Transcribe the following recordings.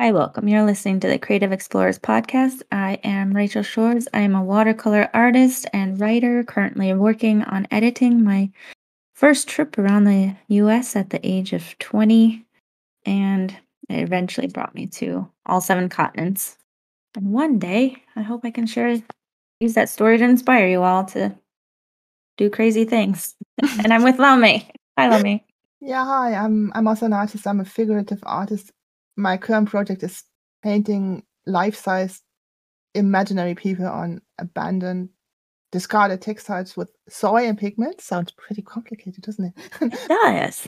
Hi, welcome. You're listening to the Creative Explorers podcast. I am Rachael Shores. I am a watercolor artist and writer, currently working on editing my first trip around the US at the age of 20. And it eventually brought me to all seven continents. And one day, I hope I can share, use that story to inspire you all to do crazy things. and I'm with Laumee. Hi, Laumee. Yeah, hi. I'm I'm also an artist. I'm a figurative artist my current project is painting life-size imaginary people on abandoned discarded textiles with soy and pigment sounds pretty complicated doesn't it? It does.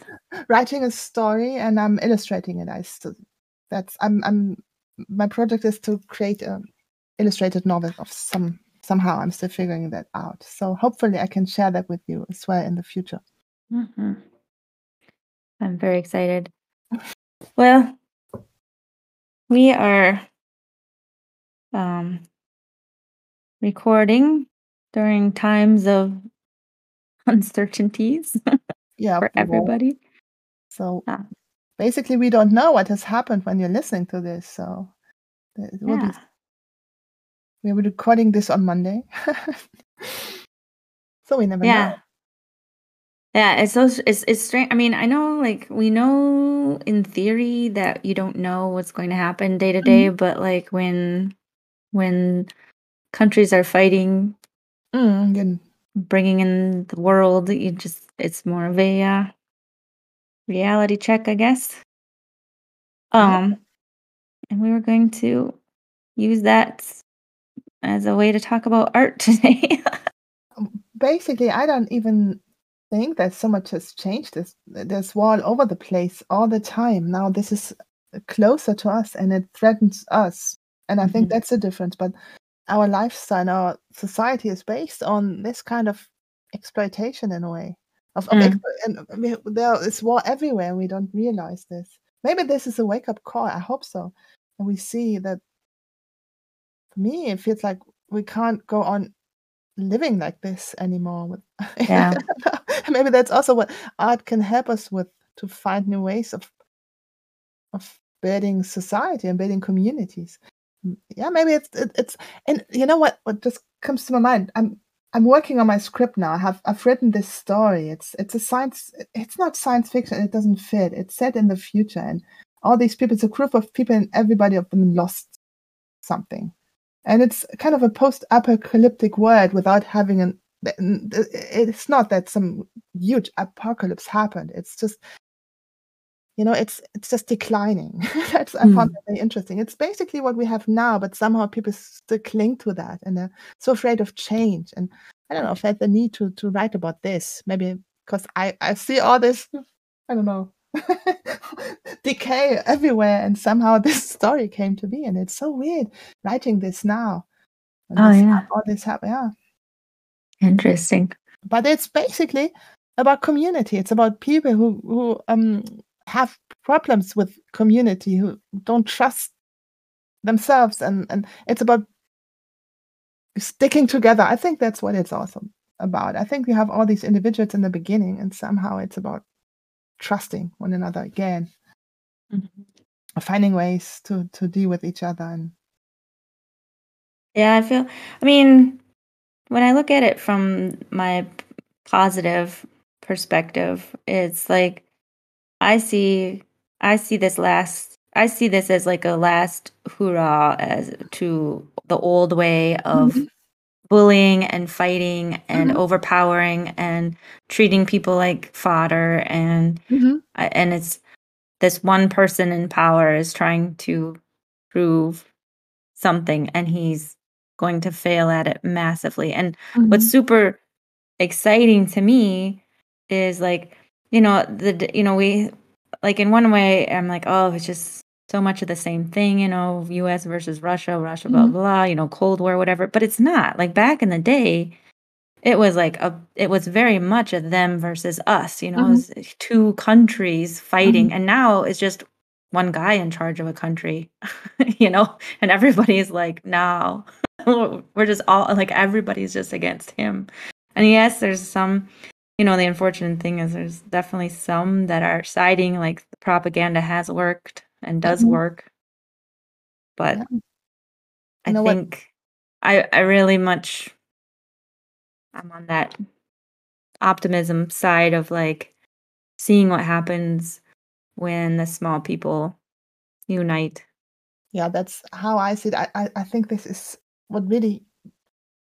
Writing a story and i'm illustrating it. I still that's i'm i'm my project is to create an illustrated novel of some somehow i'm still figuring that out. So hopefully i can share that with you as well in the future. Mm-hmm. i'm very excited. Well we are um, recording during times of uncertainties yeah for everybody. So ah. basically, we don't know what has happened when you're listening to this. So yeah. be. We're recording this on Monday, so we never yeah. know. Yeah, it's so it's it's strange. I mean, I know like we know in theory that you don't know what's going to happen day to day, Mhm. but like when when countries are fighting, Mm, good. bringing in the world, you just it's more of a uh, reality check, I guess. Yeah. Um, and we were going to use that as a way to talk about art today. Um, Basically, I don't even think that so much has changed. There's, there's war all over the place all the time. Now this is closer to us and it threatens us. And I think Mhm. that's the difference. But our lifestyle, our society is based on this kind of exploitation in a way. Of, of Mm. and mean, there is war everywhere. and We don't realize this. Maybe this is a wake up call. I hope so. And we see that. For me, it feels like we can't go on living like this anymore. Yeah. Maybe that's also what art can help us with to find new ways of of building society and building communities. Mm, Yeah, maybe it's it, it's and you know what what just comes to my mind. I'm I'm working on my script now. I have I've written this story. It's it's a science. It's not science fiction. It doesn't fit. It's set in the future, and all these people. It's a group of people, and everybody of them lost something and it's kind of a post-apocalyptic world without having an it's not that some huge apocalypse happened. It's just you know it's it's just declining. That's i found Mm. that very interesting. It's basically what we have now but somehow people still cling to that and they're so afraid of change. And i don't know i felt the need to to write about this. Maybe because i i see all this. I don't know decay everywhere and somehow this story came to be and it's so weird writing this now. And Oh this, yeah. all this happen yeah. Interesting. but it's basically about community. It's about people who who um have problems with community who don't trust themselves and and it's about sticking together. I think that's what it's also about. I think we have all these individuals in the beginning and somehow it's about trusting one another again Mhm. finding ways to to deal with each other and Yeah, I feel I mean, when I look at it from my positive perspective, it's like I see I see this last I see this as like a last hurrah as to the old way of Mhm, bullying and fighting and mhm, overpowering and treating people like fodder. And mhm, and it's this one person in power is trying to prove something and he's going to fail at it massively. And what's mhm, super exciting to me is like, you know, the you know, we like in one way I'm like, oh, it's just so much of the same thing, you know, US versus Russia, Russia, blah, mhm, blah, you know, Cold War, whatever. But it's not. Like back in the day, it was like a it was very much a them versus us, you know, it mhm, was two countries fighting. And now it's just one guy in charge of a country, you know, and everybody's like, no, we're just all like everybody's just against him. And yes, there's some, you know, the unfortunate thing is there's definitely some that are siding like the propaganda has worked and does mhm. work. But Yeah. I You know what? think I I really much I'm on that optimism side of like seeing what happens when the small people unite. Yeah, that's how I see it. I, I, I think this is what really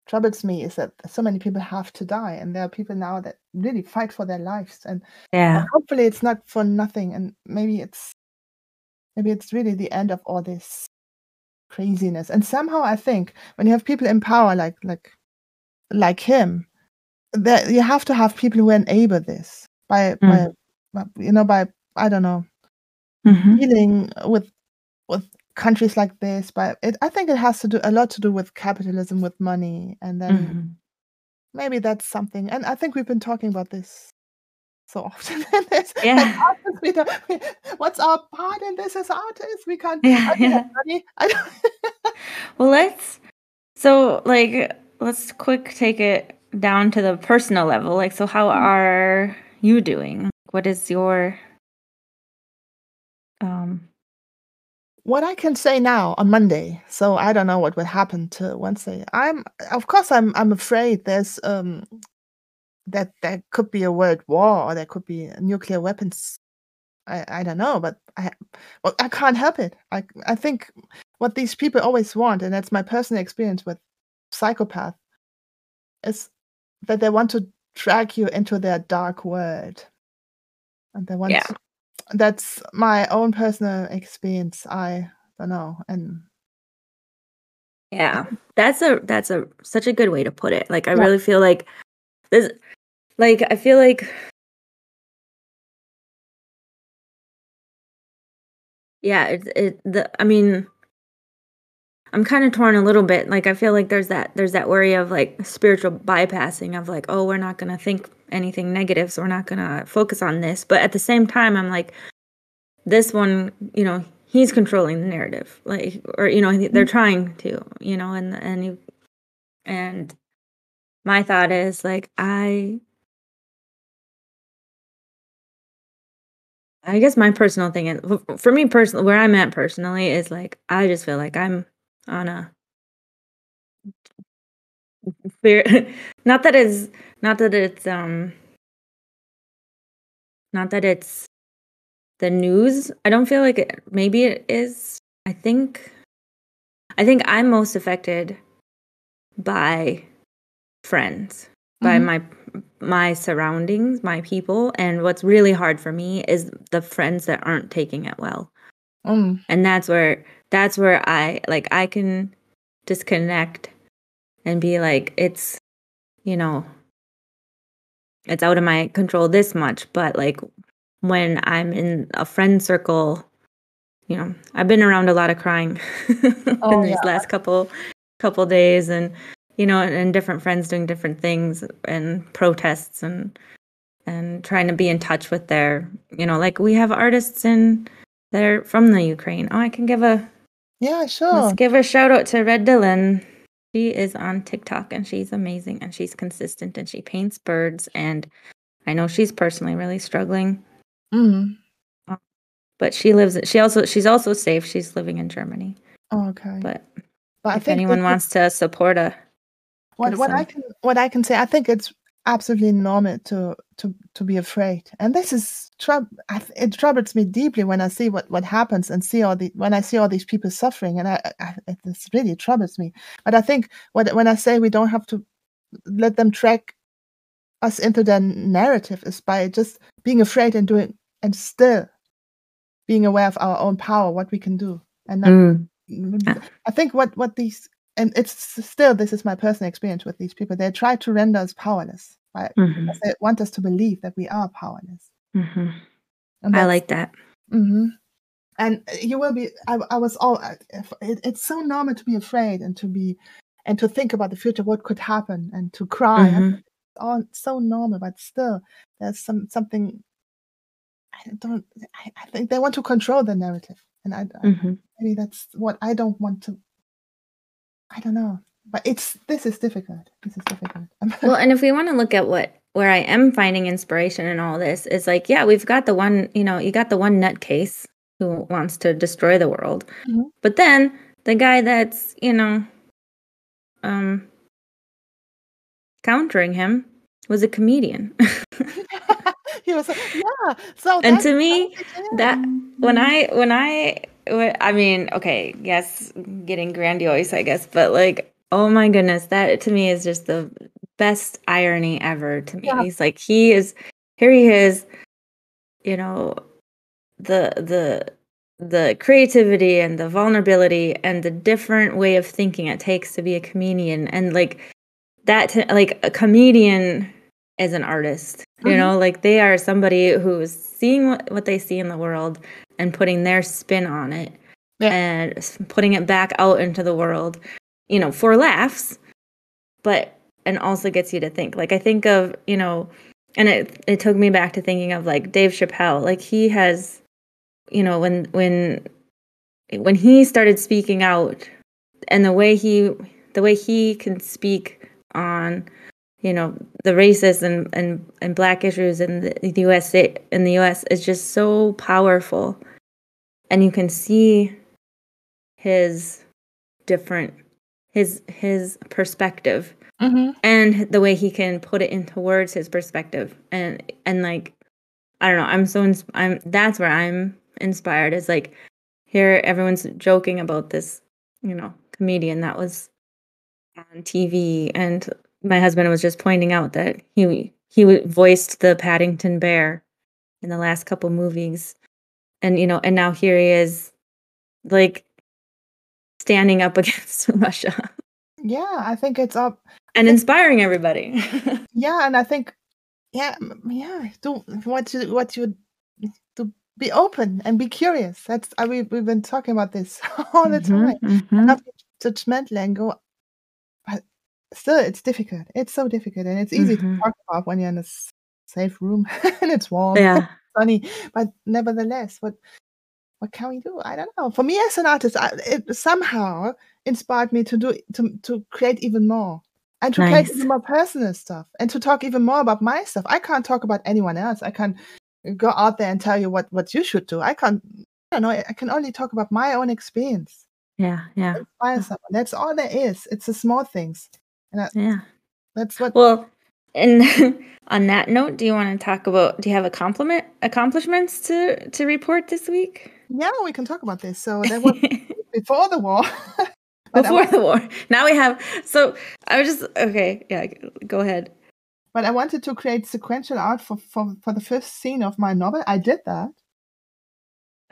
troubles me is that so many people have to die, and there are people now that really fight for their lives, and, Yeah. hopefully it's not for nothing, and maybe it's maybe it's really the end of all this craziness. And somehow I think when you have people in power like like like him, that you have to have people who enable this by by, Mm. by you know by I don't know Mhm. dealing with with countries like this but it, i think it has to do a lot to do with capitalism with money and then Mhm. maybe that's something and i think we've been talking about this so often this Yeah. we don't, we, what's our part in this as artists we can't Yeah, yeah. I don't, Well, let's so like let's quick take it down to the personal level. Like so how are you doing? What is your um what i can say now on monday so i don't know what will happen to wednesday i'm of course i'm i'm afraid there's um that there could be a world war or there could be nuclear weapons I, I don't know, but I well I can't help it. I I think what these people always want, and that's my personal experience with psychopath, is that they want to drag you into their dark world, and they want. Yeah. That's my own personal experience. I don't know, and Yeah, that's a that's a such a good way to put it. Like I Yeah. really feel like this like I feel like yeah, it it the I mean I'm kind of torn a little bit. Like I feel like there's that there's that worry of like spiritual bypassing of like, oh, we're not going to think anything negative, so we're not going to focus on this. But at the same time, I'm like this one, you know, he's controlling the narrative. Like or you know, they're mm-hmm. trying to, you know, and and you and my thought is like I I guess my personal thing is for me personally where I'm at personally is like I just feel like I'm on a not that it's not that it's um not that it's the news. I don't feel like it maybe it is. I think I think I'm most affected by friends, by Mhm. my my surroundings, my people, and what's really hard for me is the friends that aren't taking it well. Mm, And that's where that's where I like I can disconnect and be like it's you know it's out of my control this much, but like when I'm in a friend circle, you know, I've been around a lot of crying Oh, in these yeah. last couple couple days and you know, and, and different friends doing different things and protests and and trying to be in touch with their, you know, like we have artists in they're from the Ukraine. Oh, I can give a yeah, sure. let's give a shout out to Redilon. She is on TikTok and she's amazing and she's consistent and she paints birds and I know she's personally really struggling, Mm, but she lives she also she's also safe. She's living in Germany. okay. But But I if think anyone wants to support a what what I can what I can say, I think it's absolutely normal to to to be afraid, and this is troub- I th- It troubles me deeply when I see what what happens and see all the when I see all these people suffering, and I, I it really troubles me. But I think what when I say we don't have to let them track us into their narrative is by just being afraid and doing and still being aware of our own power, what we can do, and not Mm, I think what what these and it's still this is my personal experience with these people. They try to render us powerless. Right? mhm, They want us to believe that we are powerless. mhm. I like that. hmm And you will be. I, I was all. It, it's so normal to be afraid and to be, and to think about the future, what could happen, and to cry. Mhm. It's all so normal, but still, there's some something. I don't. I, I think they want to control the narrative, and I, I Mhm. maybe that's what I don't want to. I don't know, but it's this is difficult. This is difficult. Well, and if we want to look at what where I am finding inspiration in all this, is like, yeah, we've got the one, you know, you got the one nutcase who wants to destroy the world. Mhm. But then the guy that's you know um countering him was a comedian he was yeah so and to me that when i when i i mean okay yes getting grandiose i guess but like oh my goodness that to me is just the best irony ever to me Yeah. he's like he is here he is you know the the the creativity and the vulnerability and the different way of thinking it takes to be a comedian and like that to, like a comedian is an artist you Mhm. know like they are somebody who's seeing what, what they see in the world and putting their spin on it Yeah. and putting it back out into the world you know for laughs but and also gets you to think like i think of you know and it it took me back to thinking of like dave chappelle like he has you know when when when he started speaking out and the way he the way he can speak on you know the racist and and, and black issues in the, the US in the US is just so powerful and you can see his different his his perspective Mhm. and the way he can put it into words his perspective and and like i don't know i'm so ins- i'm that's where i'm inspired is like here everyone's joking about this you know comedian that was on tv and my husband was just pointing out that he he voiced the paddington bear in the last couple movies. And you know and now here he is like standing up against russia. Yeah i think it's up. And inspiring everybody. Yeah and i think yeah yeah do what you what you to be open and be curious. That's I, we, we've been talking about this all the time. Mhm, mhm. not be judgmental and go still it's difficult. It's so difficult and it's easy Mhm. to talk about when you're in a safe room and it's warm yeah. sunny but nevertheless what what can we do? I don't know. For me as an artist I, it somehow inspired me to do to, to create even more and to create even more personal stuff and to talk even more about my stuff. I can't talk about anyone else. I can't go out there and tell you what what you should do. I can't i don't know i can only talk about my own experience. Yeah yeah. Inspire someone. That's all there is. It's the small things and I, yeah that's what well and on that note do you want to talk about do you have a compliment accomplishments to to report this week yeah we can talk about this so that was before the war before the war now we have so i was just okay yeah go ahead But I wanted to create sequential art for, for, for the first scene of my novel. I did that.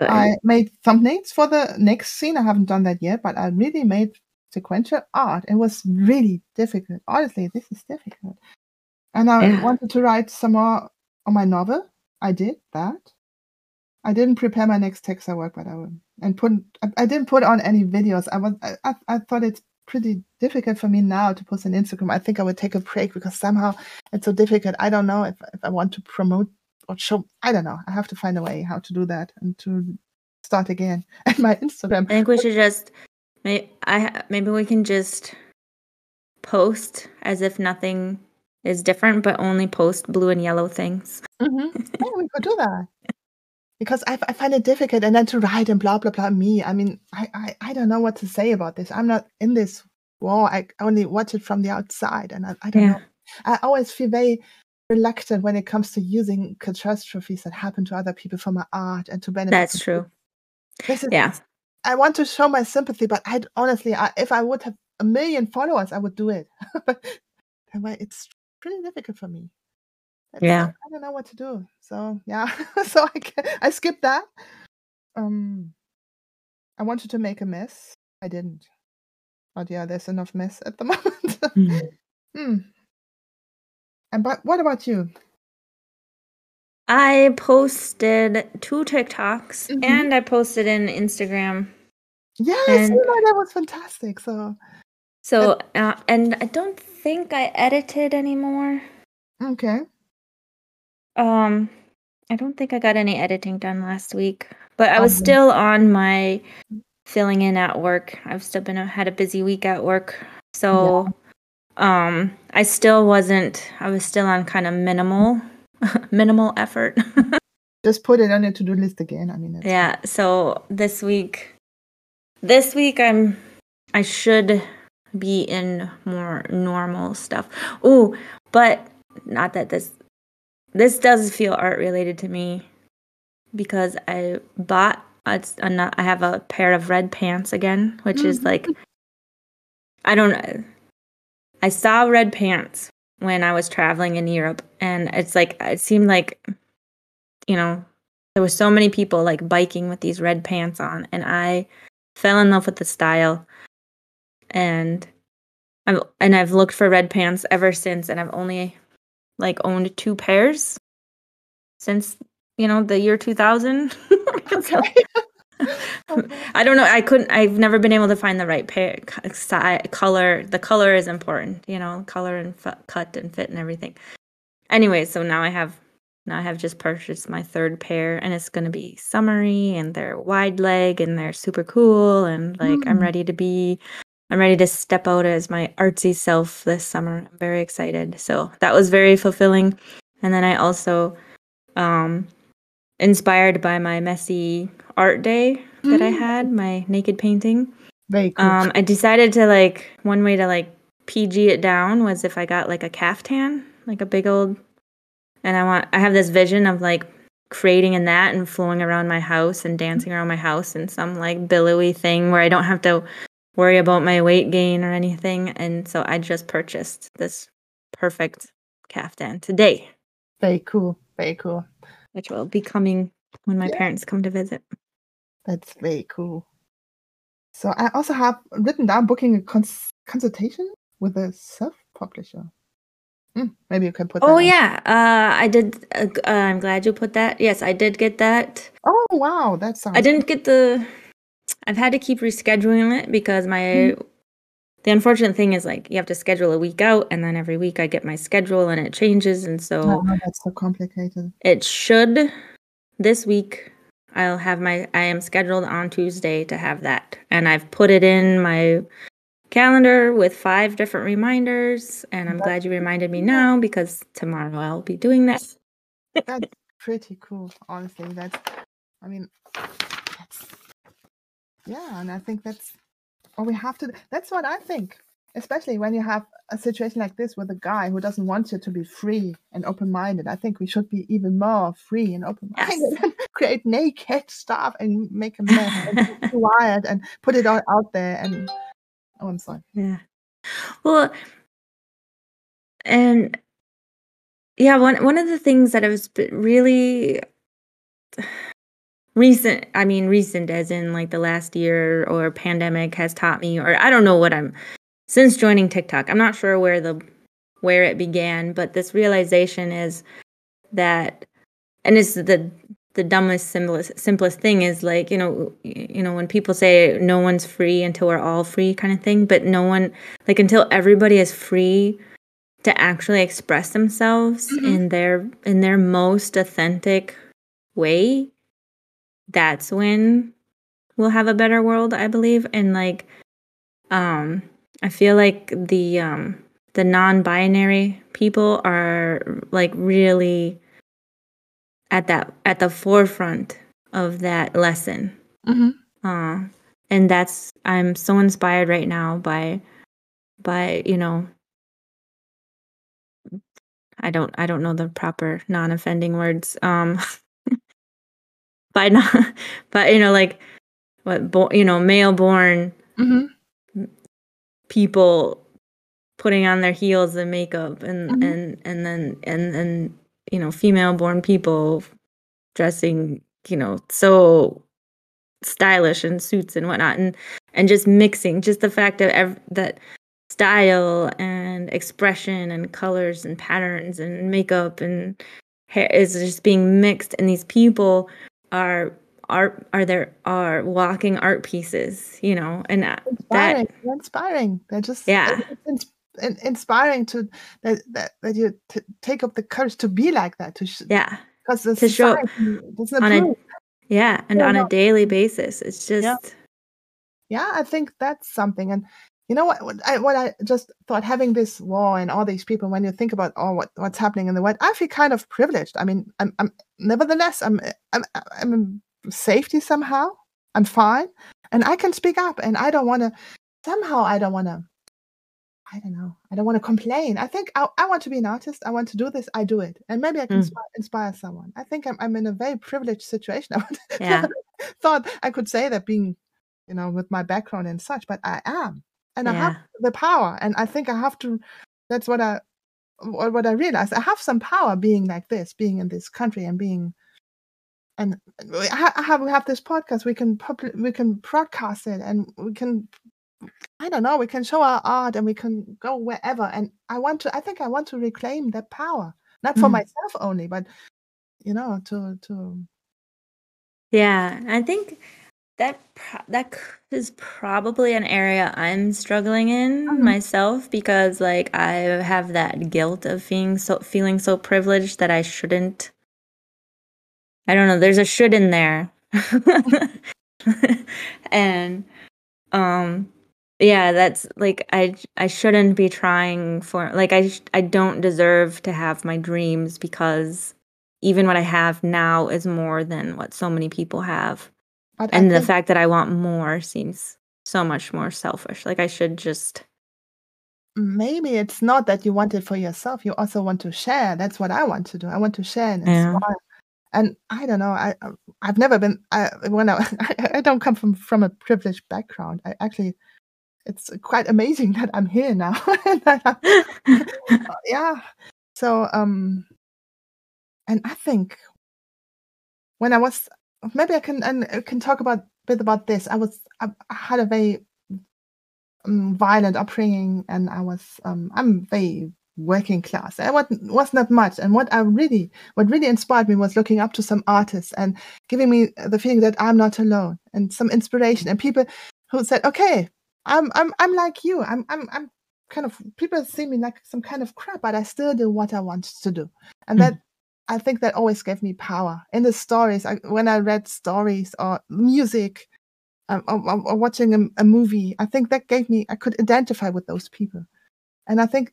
I made thumbnails for the next scene. I haven't done that yet, but I really made sequential art. It was really difficult. Honestly, this is difficult. And I Yeah. wanted to write some more on my novel. I did that. I didn't prepare my next text I work, but I will. And put I, I didn't put on any videos. I was I, I, I thought it's pretty difficult for me now to post on Instagram. I think I would take a break because somehow it's so difficult. I don't know if if I want to promote or show. I don't know. I have to find a way how to do that and to start again. And my Instagram. i think we should just may i maybe we can just post as if nothing is different but only post blue and yellow things Mhm. Yeah, we could do that. Because I, I find it difficult and then to write and blah blah blah me. I mean, I, I, I don't know what to say about this. I'm not in this war. I only watch it from the outside and I, I don't Yeah. know. I always feel very reluctant when it comes to using catastrophes that happen to other people for my art and to benefit. that's true This is yeah I want to show my sympathy, but I honestly, I, if I would have a million followers, I would do it. but it's pretty difficult for me. Yeah. I don't know what to do. So yeah, so I can, I skipped that. Um, I wanted to make a mess. I didn't. But yeah, there's enough mess at the moment. Hmm. And but what about you? I posted two TikToks Mhm. and I posted in Instagram. Yeah, And- that. Was fantastic. So So, uh, and I don't think I edited anymore. okay. Um, I don't think I got any editing done last week, but I was Um, still on my filling in at work. I've still been had a busy week at work, so um, I still wasn't. I was still on kind of minimal, minimal effort. Just put it on your to-do list again. I mean, yeah. So this week, this week I'm I should be in more normal stuff. Oh, but not that this this does feel art related to me because I bought I have a pair of red pants again, which mm-hmm. is like I don't know. I saw red pants when I was traveling in Europe and it's like it seemed like you know there was so many people like biking with these red pants on and I fell in love with the style and I've and I've looked for red pants ever since and I've only like owned two pairs since you know the year 2000 okay. I don't know. I couldn't. I've never been able to find the right pair color. The color is important, you know, color and f- cut and fit and everything. Anyway, so now I have now I have just purchased my third pair, and it's gonna be summery, and they're wide leg, and they're super cool, and like mm. I'm ready to be I'm ready to step out as my artsy self this summer. I'm very excited. So that was very fulfilling. And then I also, um, inspired by my messy art day that mm. I had, my naked painting. Very cool. Um, I decided to like one way to like PG it down was if I got like a caftan, like a big old, and I want I have this vision of like creating in that and flowing around my house and dancing around my house in some like billowy thing where I don't have to worry about my weight gain or anything. And so I just purchased this perfect caftan today. Very cool. Very cool. Which will be coming when my yeah. parents come to visit. That's very cool. So I also have written down booking a cons- consultation with a self publisher. Mm, maybe you can put. That. Oh yeah, uh, I did. Uh, uh, I'm glad you put that. Yes, I did get that. Oh wow, that sounds. I didn't get the I've had to keep rescheduling it because my mm. the unfortunate thing is like you have to schedule a week out and then every week I get my schedule and it changes and so oh, that's so complicated. It should this week I'll have my I am scheduled on Tuesday to have that and I've put it in my calendar with five different reminders and I'm that's glad you reminded me now because tomorrow I'll be doing that. that's pretty cool honestly that's I mean yeah, and I think that's what we have to. That's what I think, especially when you have a situation like this with a guy who doesn't want you to be free and open-minded. I think we should be even more free and open-minded yes. and create naked stuff and make a mess and wired and put it all out there. And oh, I'm sorry. Yeah. Well, and yeah, one one of the things that I was really recent i mean recent as in like the last year or pandemic has taught me or i don't know what i'm since joining tiktok i'm not sure where the where it began but this realization is that and it's the the dumbest simplest simplest thing is like you know you know when people say no one's free until we're all free kind of thing but no one like until everybody is free to actually express themselves mm-hmm. in their in their most authentic way that's when we'll have a better world, I believe. And like um I feel like the um the non-binary people are like really at that at the forefront of that lesson. Mm-hmm. Uh, and that's I'm so inspired right now by by you know I don't I don't know the proper non-offending words. Um by not but you know like what bo- you know male born mm-hmm. People putting on their heels and makeup and mm-hmm. and and then and then you know female born people dressing you know so stylish in suits and whatnot and and just mixing just the fact that ev- that style and expression and colors and patterns and makeup and hair is just being mixed and these people are art are there are walking art pieces you know and inspiring. that They're inspiring. They're just yeah. it's inspiring to that that, that you t- take up the courage to be like that to sh- yeah. because to show on a, yeah and on a daily basis it's just yeah. yeah i think that's something and you know what, what I, what I just thought having this war and all these people when you think about all what, what's happening in the world i feel kind of privileged. I mean i'm, I'm nevertheless i'm i'm i'm safety somehow I'm fine, and I can speak up, and I don't want to. Somehow, I don't want to. I don't know. I don't want to complain. I think I, I want to be an artist. I want to do this. I do it, and maybe I can Mm. inspire, inspire someone. I think I'm, I'm in a very privileged situation. I Yeah. thought I could say that being, you know, with my background and such, but I am, and I have the power, and I think I have to. That's what I what what I realized. I have some power being like this, being in this country, and being. And we ha- I have we have this podcast. We can public, we can broadcast it, and we can. I don't know. We can show our art, and we can go wherever. And I want to. I think I want to reclaim that power, not for Mm. myself only, but you know, to to. Yeah, I think that pro- that is probably an area I'm struggling in Mhm. myself because like I have that guilt of being so feeling so privileged that I shouldn't. I don't know. There's a should in there, and um, yeah, that's like I I shouldn't be trying for like I I don't deserve to have my dreams because even what I have now is more than what so many people have. I And the think- fact that I want more seems so much more selfish. Like I should just maybe it's not that you want it for yourself you also want to share that's what i want to do i want to share and Yeah. inspire and i don't know i I- i've never been i when i i don't come from from a privileged background. I actually it's quite amazing that i'm here now. Yeah. So um and i think when i was maybe i can and I can talk about a bit about this. I was i, I had a very um, violent upbringing and i was um i'm very working class. I wasn't, was not much and what i really what really inspired me was looking up to some artists and giving me the feeling that i'm not alone and some inspiration and people who said okay i'm i'm i'm like you. I'm i'm i'm kind of people see me like some kind of crap but i still do what i want to do. And Mm. that i think that always gave me power. In the stories I, when i read stories or music um, or, or- or watching a, a movie i think that gave me i could identify with those people. And i think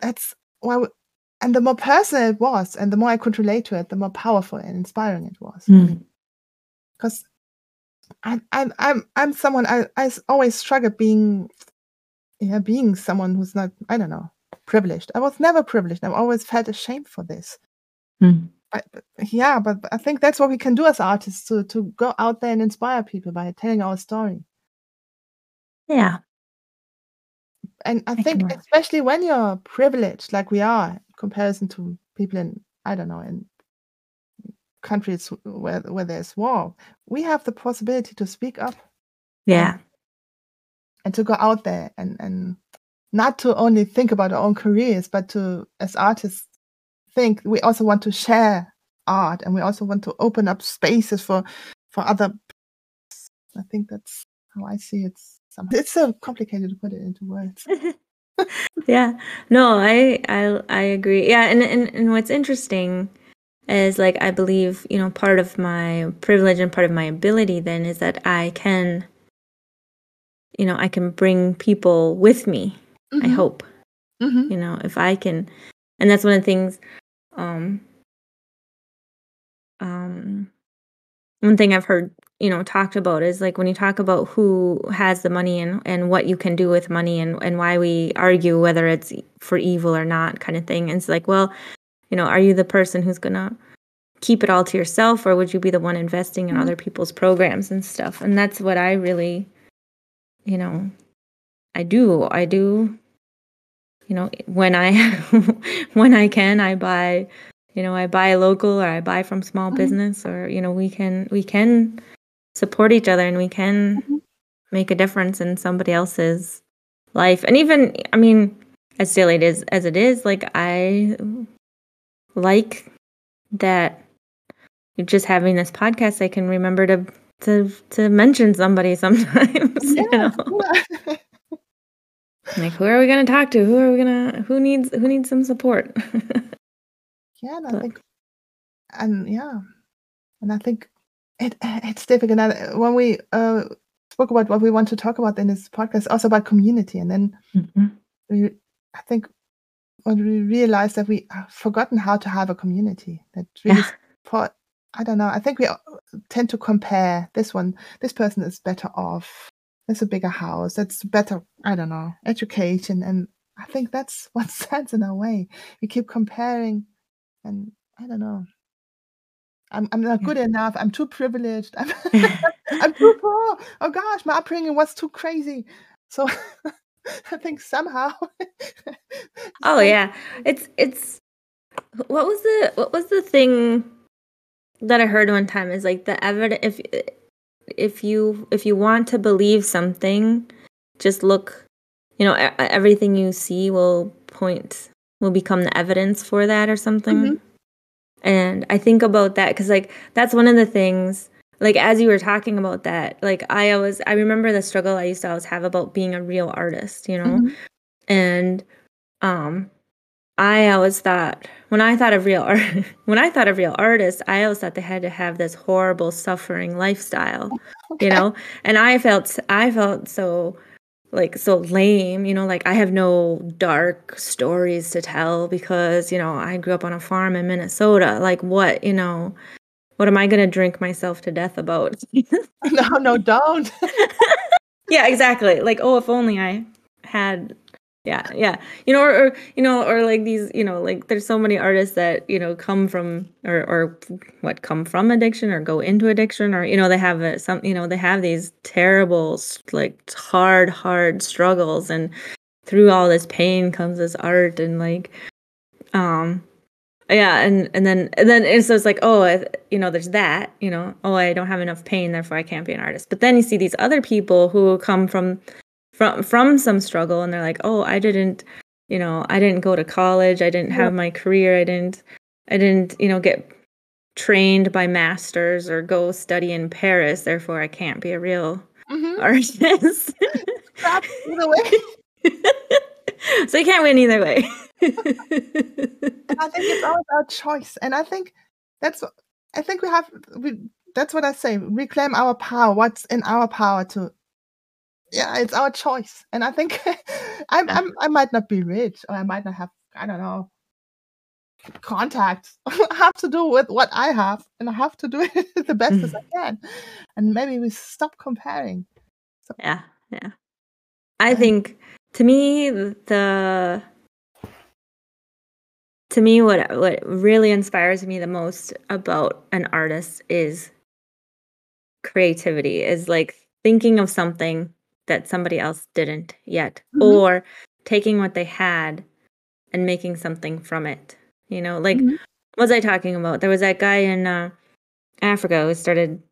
that's why and the more personal it was and the more i could relate to it the more powerful and inspiring it was Mm. because I, I, I'm I'm someone I, I always struggle being yeah being someone who's not I don't know privileged. I was never privileged. I've always felt ashamed for this. Mm. I, yeah, but I think that's what we can do as artists to to go out there and inspire people by telling our story. yeah. And I think especially when you're privileged, like we are, in comparison to people in I don't know in countries where where there's war, we have the possibility to speak up Yeah. and to go out there and and not to only think about our own careers but to as artists think we also want to share art and we also want to open up spaces for for other i think that's how i see it somehow. it's so complicated to put it into words. Yeah. No i i i agree. Yeah and, and and what's interesting is like i believe you know part of my privilege and part of my ability then is that i can you know i can bring people with me i hope. Hmm you know if i can and that's one of the things um um one thing i've heard you know talked about is like when you talk about who has the money and and what you can do with money and and why we argue whether it's for evil or not kind of thing and it's like well you know are you the person who's gonna keep it all to yourself or would you be the one investing in Mhm. other people's programs and stuff and that's what i really you know i do i do you know when i when i can i buy you know i buy local or i buy from small Mhm. business or you know we can we can support each other and we can Mhm. make a difference in somebody else's life. And even i mean as silly it is as it is like i like that just having this podcast i can remember to to to mention somebody sometimes you know? Yeah. like who are we going to talk to? Who are we going to who needs who needs some support? Yeah and i think and yeah. And i think it it's difficult and when we uh spoke about what we want to talk about in this podcast also about community and then Mhm. we i think when we realized that we have forgotten how to have a community that really Yeah. support i don't know i think we tend to compare this one this person is better off there's a bigger house that's better i don't know education and i think that's what stands in our way we keep comparing and i don't know i'm, I'm not good enough. I'm too privileged. I'm, I'm too poor. Oh gosh my upbringing was too crazy. So i think somehow oh yeah. It's it's what was the what was the thing that I heard one time is like the evidence if if you if you want to believe something, just look, you know, everything you see will point will become the evidence for that or something. Mm-hmm. And I think about that cuz like that's one of the things like as you were talking about that, like I always I remember the struggle I used to always have about being a real artist, you know. Mm-hmm. And um I always thought when I thought of real art, when I thought of real artists, I always thought they had to have this horrible suffering lifestyle, okay. you know. And I felt I felt so like so lame, you know, like I have no dark stories to tell because you know I grew up on a farm in Minnesota. Like what, you know, what am I going to drink myself to death about? no, no, don't. yeah, exactly. Like oh, if only I had yeah yeah. You know or, or, you know or like these you know like there's so many artists that you know come from or or what come from addiction or go into addiction or you know they have a, some you know they have these terrible like hard hard struggles and through all this pain comes this art and like um yeah and and then and then it's just like oh you know there's that you know oh i don't have enough pain therefore i can't be an artist. But then you see these other people who come from from from some struggle and they're like oh i didn't you know i didn't go to college. I didn't have my career. I didn't i didn't you know get trained by masters or go study in paris. Therefore i can't be a real mm-hmm. artist. Way. So you can't win either way. I think it's all about choice and i think that's i think we have we that's what i say. Reclaim our power. What's in our power to yeah, it's our choice. And I think I'm, I'm I might not be rich or I might not have I don't know contacts. I have to do with what I have and I have to do it the best as I can. And maybe we stop comparing. So, yeah, yeah. I think to me the to me what what really inspires me the most about an artist is creativity is like thinking of something that somebody else didn't yet mm-hmm. or taking what they had and making something from it you know like mm-hmm. what was i talking about there was that guy in uh, africa who started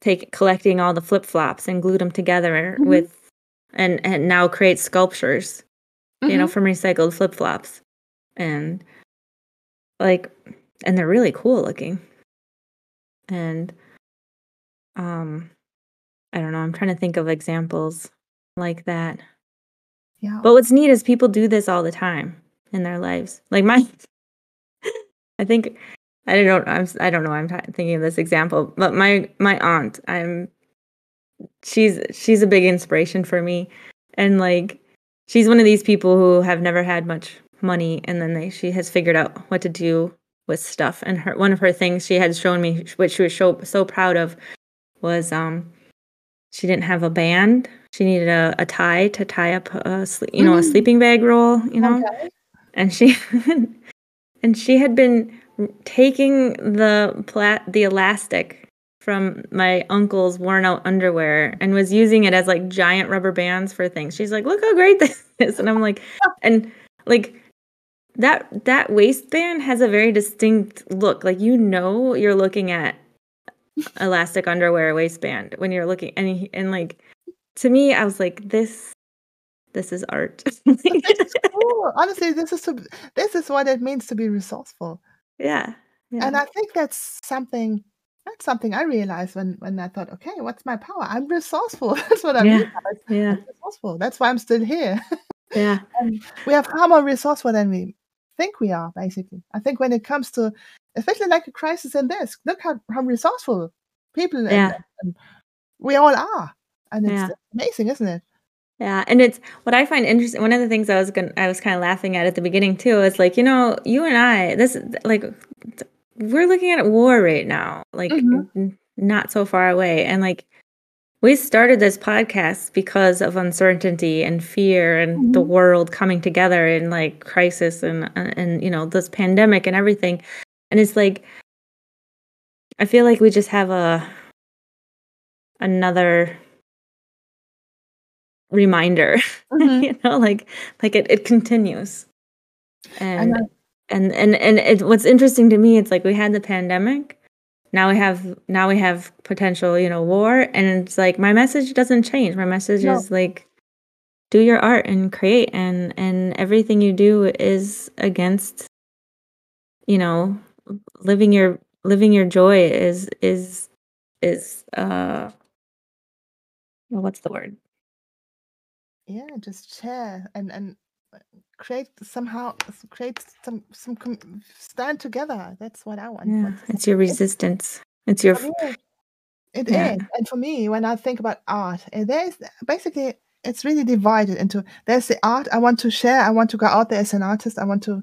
take collecting all the flip-flops and glued them together mm-hmm. with and and now creates sculptures you know mm-hmm. from recycled flip-flops and like and they're really cool looking and um i don't know i'm trying to think of examples like that. Yeah. But what's neat is people do this all the time in their lives. Like my, I think I don't I'm I don't know. I'm t- thinking of this example, but my my aunt, I'm she's she's a big inspiration for me, and like she's one of these people who have never had much money, and then they she has figured out what to do with stuff. And her one of her things she had shown me, which she was so so proud of, was um she didn't have a band. She needed a, a tie to tie up a you know a mm-hmm. sleeping bag roll, you know. Okay. And she and she had been taking the plat the elastic from my uncle's worn out underwear and was using it as like giant rubber bands for things. She's like, "Look how great this is." And I'm like and like that that waistband has a very distinct look. Like you know you're looking at elastic underwear waistband when you're looking and and like to me I was like this this is art. cool. Honestly, this is to, this is what it means to be resourceful. Yeah. yeah. And I think that's something that's something I realized when when I thought, okay, what's my power? I'm resourceful. That's what I yeah. realized. Yeah. I'm resourceful. That's why I'm still here. Yeah. and we have far more resourceful than we think we are, basically. I think when it comes to especially like a crisis in this. Look how, how resourceful people yeah. and, and we all are. And it's yeah. amazing, isn't it? Yeah, and it's what I find interesting. One of the things I was going, I was kind of laughing at at the beginning too. Is like you know, you and I, this like we're looking at war right now. Like mm-hmm. not so far away. And like we started this podcast because of uncertainty and fear and mm-hmm. the world coming together in like crisis and and you know this pandemic and everything. And it's like I feel like we just have a another reminder mm-hmm. you know like like it, it continues. And and and and it, what's interesting to me it's like we had the pandemic. Now we have now we have potential you know war. And it's like my message doesn't change. My message no. is like do your art and create. And and everything you do is against you know living your living your joy is is is uh what's the word yeah just share and and uh, create somehow create some some stand together that's what i want yeah it's your resistance it's your it yeah. is. and for me when i think about art eh, there's basically it's really divided into there's the art i want to share i want to go out there as an artist i want to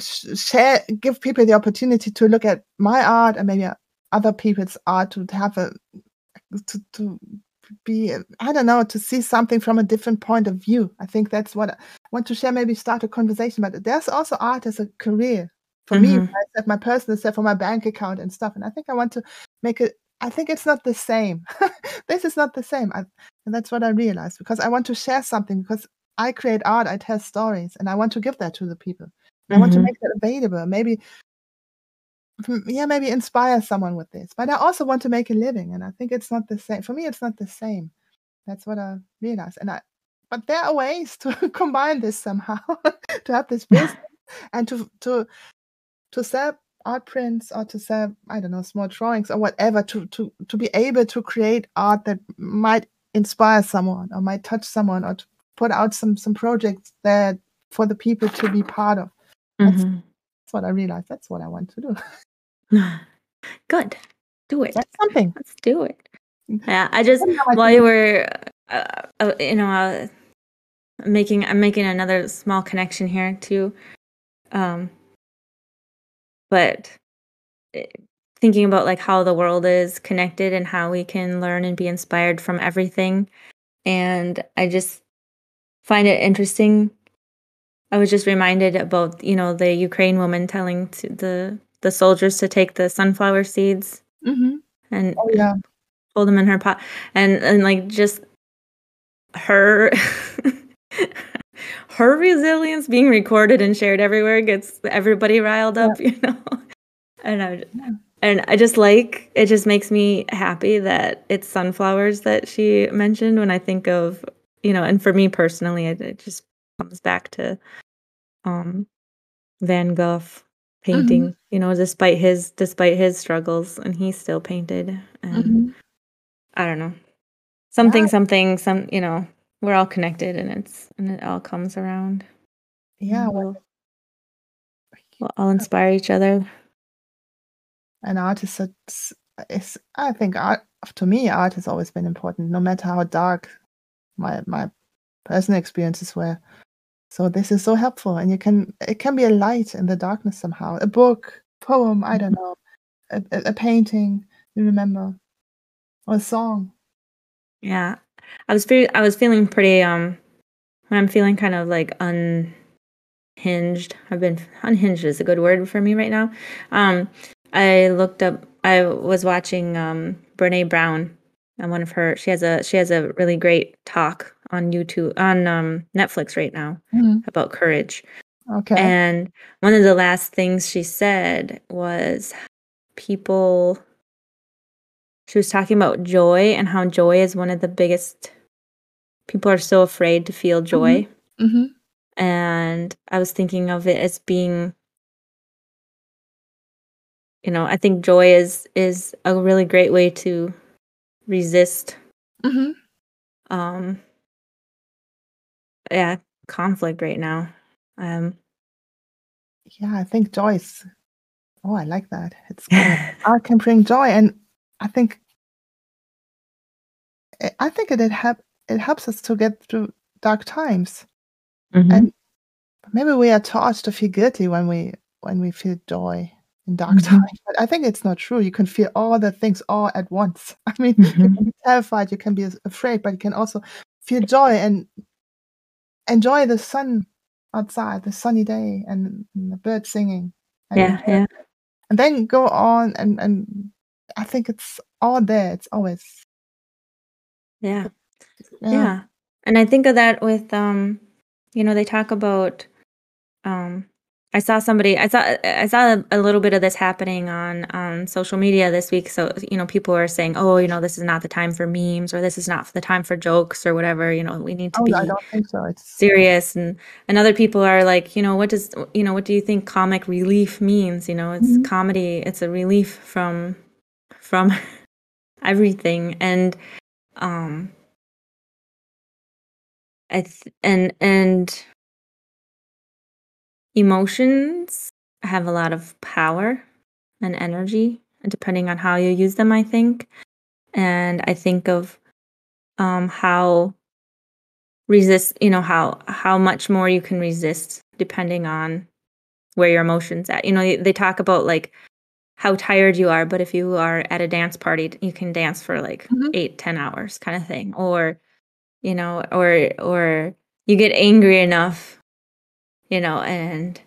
share give people the opportunity to look at my art and maybe other people's art to have a to, to be i don't know to see something from a different point of view i think that's what i want to share maybe start a conversation but there's also art as a career for mm-hmm. me set my personal stuff for my bank account and stuff and i think i want to make it i think it's not the same this is not the same I, and that's what i realized because i want to share something because i create art i tell stories and i want to give that to the people mm-hmm. i want to mm-hmm. make that available maybe yeah, maybe inspire someone with this. But I also want to make a living, and I think it's not the same. For me, it's not the same. That's what I realized. And I, but there are ways to combine this somehow, to have this business and to to to sell art prints or to sell I don't know small drawings or whatever to to to be able to create art that might inspire someone or might touch someone or to put out some some projects that for the people to be part of. Mm-hmm. That's what I realized. That's what I want to do. Good. Do it. That's something. Let's do it. Mm. Yeah, I just while you were, uh, uh, you know, uh, making I'm making another small connection here too, um, but eh, thinking about like how the world is connected and how we can learn and be inspired from everything, and I just find it interesting. I was just reminded about you know the Ukraine woman telling the the soldiers to take the sunflower seeds mm-hmm. and oh, yeah. hold them in her pot and and like just her her resilience being recorded and shared everywhere gets everybody riled up yeah. you know and I, and I just like it just makes me happy that it's sunflowers that she mentioned when I think of you know and for me personally it, it just comes back to um Van Gogh painting mm-hmm. you know despite his despite his struggles and he still painted and mm-hmm. i don't know something yeah. something some you know we're all connected and it's and it all comes around yeah we'll, we'll all inspire each other and art is is i think art to me art has always been important no matter how dark my my personal experiences were so this is so helpful, and you can it can be a light in the darkness somehow. A book, poem, I don't know, a, a, painting. You remember, or a song. Yeah, I was fe- I was feeling pretty um when I'm feeling kind of like unhinged. I've been unhinged is a good word for me right now. Um, I looked up. I was watching um Brene Brown and one of her. She has a she has a really great talk on YouTube on um, Netflix right now mm-hmm. about courage. Okay. And one of the last things she said was people she was talking about joy and how joy is one of the biggest people are so afraid to feel joy. Mm-hmm. Mm-hmm. And I was thinking of it as being you know, I think joy is is a really great way to resist mm-hmm. um yeah conflict right now um yeah i think joyce oh i like that it's art can bring joy and i think eh, i think it, it help it helps us to get through dark times mm-hmm. and maybe we are taught to feel guilty when we when we feel joy in dark Mhm. times. But I think it's not true. You can feel all the things all at once. I mean, you Mhm. can be terrified, you can be afraid, but you can also feel joy and enjoy the sun outside, the sunny day, and, and the birds singing. And, Yeah, yeah. and then go on and and I think it's all there. It's always Yeah. yeah. Yeah. And I think of that with um you know they talk about um I saw somebody I saw I saw a, little bit of this happening on on social media this week. So you know people are saying oh you know this is not the time for memes or this is not the time for jokes or whatever. You know we need to Oh, be I don't think so. It's serious. And and other people are like you know what does you know what do you think comic relief means? You know it's Mhm. comedy. It's a relief from from everything. And um I th- and and emotions have a lot of power and energy depending on how you use them I think. And I think of um how resist you know how how much more you can resist depending on where your emotions at. You know they- they talk about like how tired you are but if you are at a dance party you can dance for like Mhm. eight ten hours kind of thing. Or you know or or you get angry enough you know and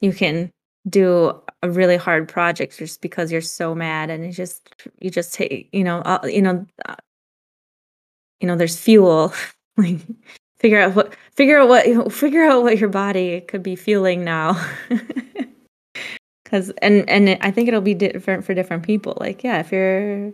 you can do a really hard project just because you're so mad and you just you just take you know uh, you know uh, you know there's fuel. Like figure out what figure out what you know, figure out what your body could be feeling now. Because and and i think it'll be different for different people. Like yeah if you're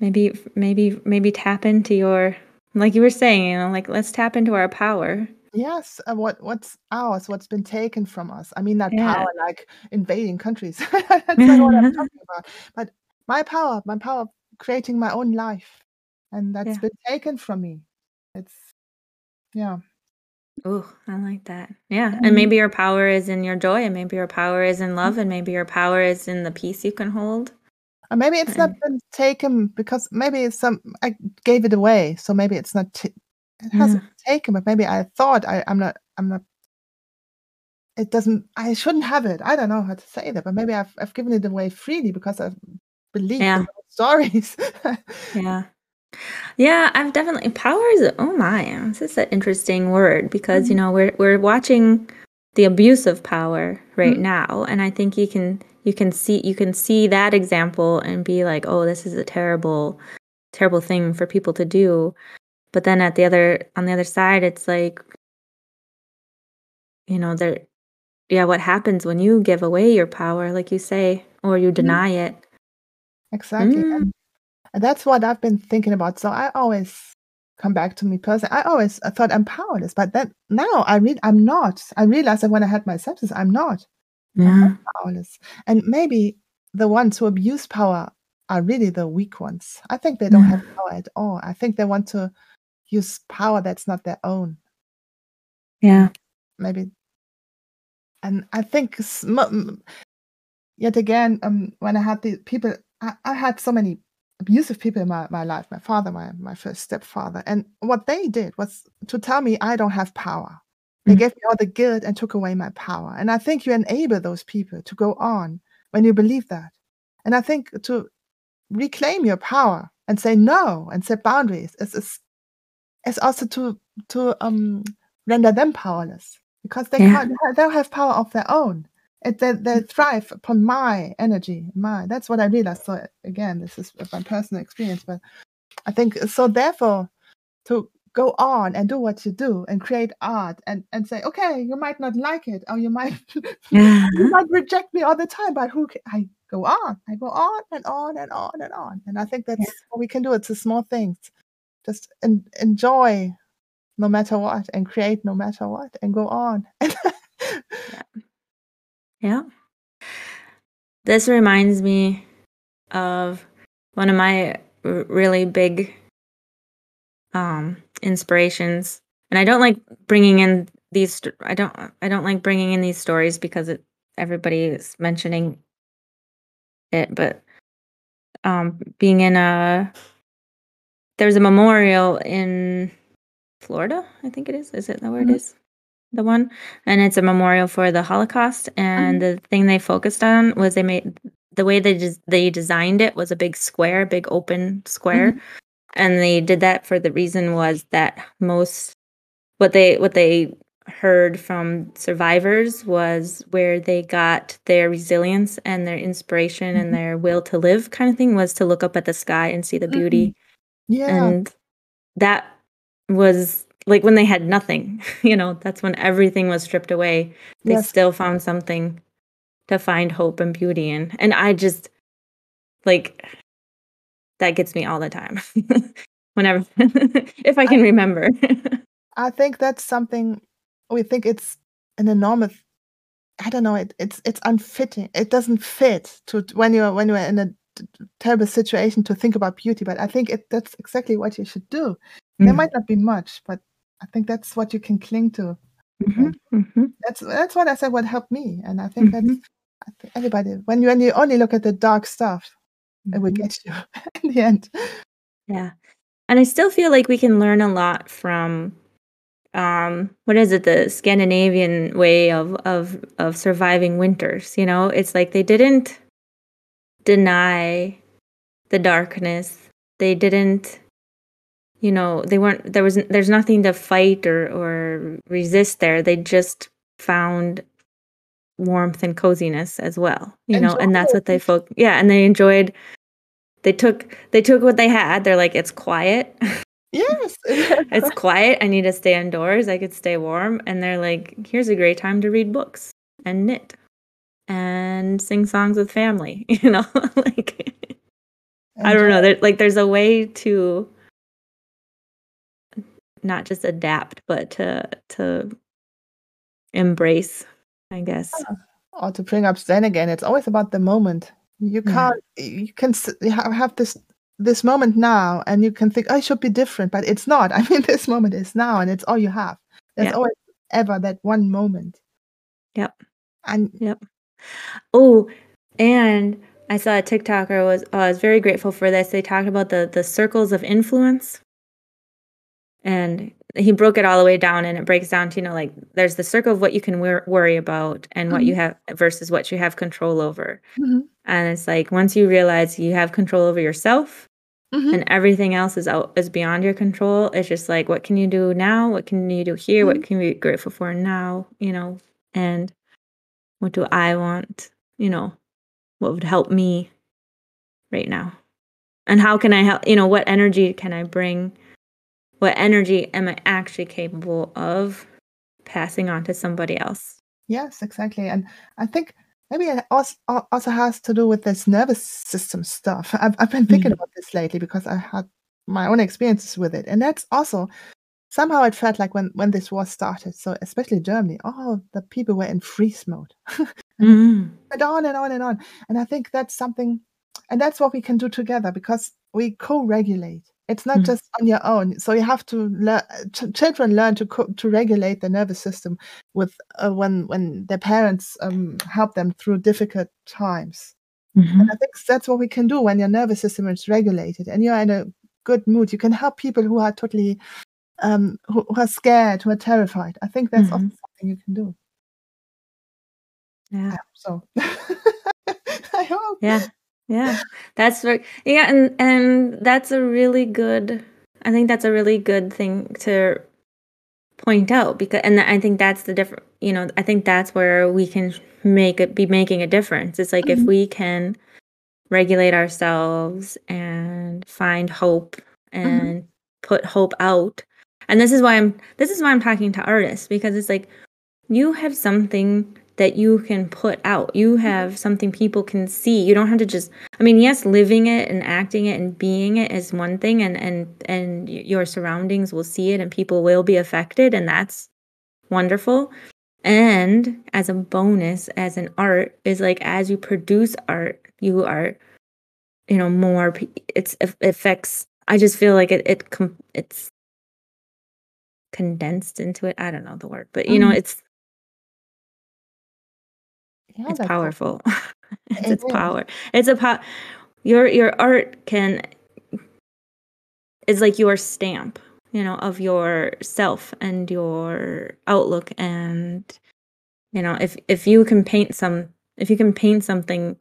maybe maybe maybe tap into your like you were saying you know like let's tap into our power yes. Uh, what what's ours? What's been taken from us? I mean that Yeah. power, like invading countries. That's not what I'm talking about. But my power, my power of creating my own life, and that's Yeah. been taken from me. It's yeah. Oh, I like that. Yeah. Mhm. And maybe your power is in your joy, and maybe your power is in love, and maybe your power is in the peace you can hold. Or maybe it's not And been taken because maybe it's some I gave it away, so maybe it's not. T- it hasn't taken, but maybe I thought I, I'm not. I'm not. It doesn't. I shouldn't have it. I don't know how to say that, but maybe I've I've given it away freely because I've believed Yeah. in stories. yeah. Yeah, I've definitely power is oh my, this is an interesting word because you Mhm. know we're we're watching the abuse of power right Mhm. now, and I think you can you can see you can see that example and be like, oh, this is a terrible terrible thing for people to do. But then at the other on the other side, it's like you know there yeah what happens when you give away your power like you say or you Mhm. deny it exactly, Mm. and, that's what I've been thinking about. So I always come back to me personally. I always thought I'm powerless, but then now I read I'm not. I realized that when I had my sepsis, I'm not. I'm yeah not powerless. And maybe the ones who abuse power are really the weak ones. I think they don't have power at all. I think they want to use power that's not their own. yeah Maybe, and I think yet again, um, when I had the people, I, I had so many abusive people in my, my life. My father, my my first stepfather, and what they did was to tell me I don't have power. They Mhm. gave me all the guilt and took away my power. And I think you enable those people to go on when you believe that. And I think to reclaim your power and say no and set boundaries is is, is also to to um render them powerless because they Yeah. can't they don't have power of their own. It, they, they thrive upon my energy, my that's what I realized. So again, this is my personal experience, but I think so. Therefore, to go on and do what you do and create art and and say, okay, you might not like it or you might yeah you might reject me all the time, but who ca- I go on, I go on and on and on and on, and I think that's what we can do. It's the small things, just en- enjoy no matter what and create no matter what and go on. yeah this reminds me of one of my r- really big um inspirations and i don't like bringing in these st- i don't i don't like bringing in these stories because it everybody is mentioning it but um being in a there's a memorial in Florida, I think it is. Is it that where it Mhm. is? The one, and it's a memorial for the Holocaust. And Mhm. the thing they focused on was they made the way they just they designed it was a big square, big open square. Mhm. And they did that for the reason was that most what they what they heard from survivors was where they got their resilience and their inspiration and their will to live kind of thing was to look up at the sky and see the beauty. Yeah. And that was like when they had nothing, you know, that's when everything was stripped away. They Yes. still found something to find hope and beauty in. And I just like that gets me all the time. Whenever if I can remember. I think that's something we think it's an enormous. I don't know. It, it's it's unfitting. It doesn't fit to when you're when you're in a terrible situation to think about beauty. But I think it that's exactly what you should do. There Mm. might not be much, but I think that's what you can cling to. Mhm, mhm, That's that's what I said. What helped me, and I think that's mhm, I think everybody. When you when you only look at the dark stuff, it will mhm. get you in the end. Yeah. And I still feel like we can learn a lot from um what is it the Scandinavian way of of of surviving winters, you know? It's like they didn't deny the darkness. They didn't you know, they weren't there was there's nothing to fight or or resist there. They just found warmth and coziness as well, you know, and that's what they folk yeah, and they enjoyed they took they took what they had. They're like it's quiet. Yes. it's quiet. I need to stay indoors. I could stay warm. And they're like, here's a great time to read books and knit and sing songs with family. You know, like I don't know. Uh, there, like there's a way to not just adapt, but to to embrace. I guess. or to bring up Zen again, it's always about the moment. You can't, you can have this this moment now, and you can think, oh, "I should be different," but it's not. I mean, this moment is now, and it's all you have. There's Yeah. always ever that one moment, Yep. and Yep. Oh, and I saw a TikToker was oh, I was very grateful for this. They talked about the the circles of influence. And he broke it all the way down and it breaks down to, you know, like there's the circle of what you can wor- worry about and what you have versus what you have control over. Mhm, And it's like once you realize you have control over yourself mhm, and everything else is out is beyond your control, it's just like what can you do now? What can you do here? What can you be grateful for now? You know, and what do I want? You know, what would help me right now? And how can I help? You know, what energy can I bring? What energy am I actually capable of passing on to somebody else? yes, exactly. And I think maybe it also also has to do with this nervous system stuff. I've I've been thinking Mhm. about this lately because I had my own experiences with it, and that's also somehow it felt like when when this war started. So especially Germany, all the people were in freeze mode. Mm. and on and on and on. And I think that's something, and that's what we can do together because we co-regulate. It's not Mm. just on your own. So you have to learn. Ch- children learn to co- to regulate the nervous system with uh, when when their parents um, help them through difficult times. Mhm. And I think that's what we can do when your nervous system is regulated and you're in a good mood. You can help people who are totally um, who, who are scared, who are terrified. I think that's also Mhm. something you can do. Yeah. So I hope. Yeah. Yeah. That's right. Yeah, and and that's a really good I think that's a really good thing to point out because and I think that's the different you know, I think that's where we can make it be making a difference. It's like if Mhm. we can regulate ourselves and find hope and put hope out. And this is why I'm this is why I'm talking to artists because it's like you have something that you can put out. You have something people can see. You don't have to just I mean, yes, living it and acting it and being it is one thing and and and your surroundings will see it and people will be affected and that's wonderful. And as a bonus as an art is like as you produce art, you are you know more it's it affects I just feel like it it it's condensed into it. I don't know the word, but you know, Mhm. it's Yeah, it's powerful. it's It its power. It's a po- your your art can is like your stamp, you know, of your self and your outlook and you know, if if you can paint some if you can paint something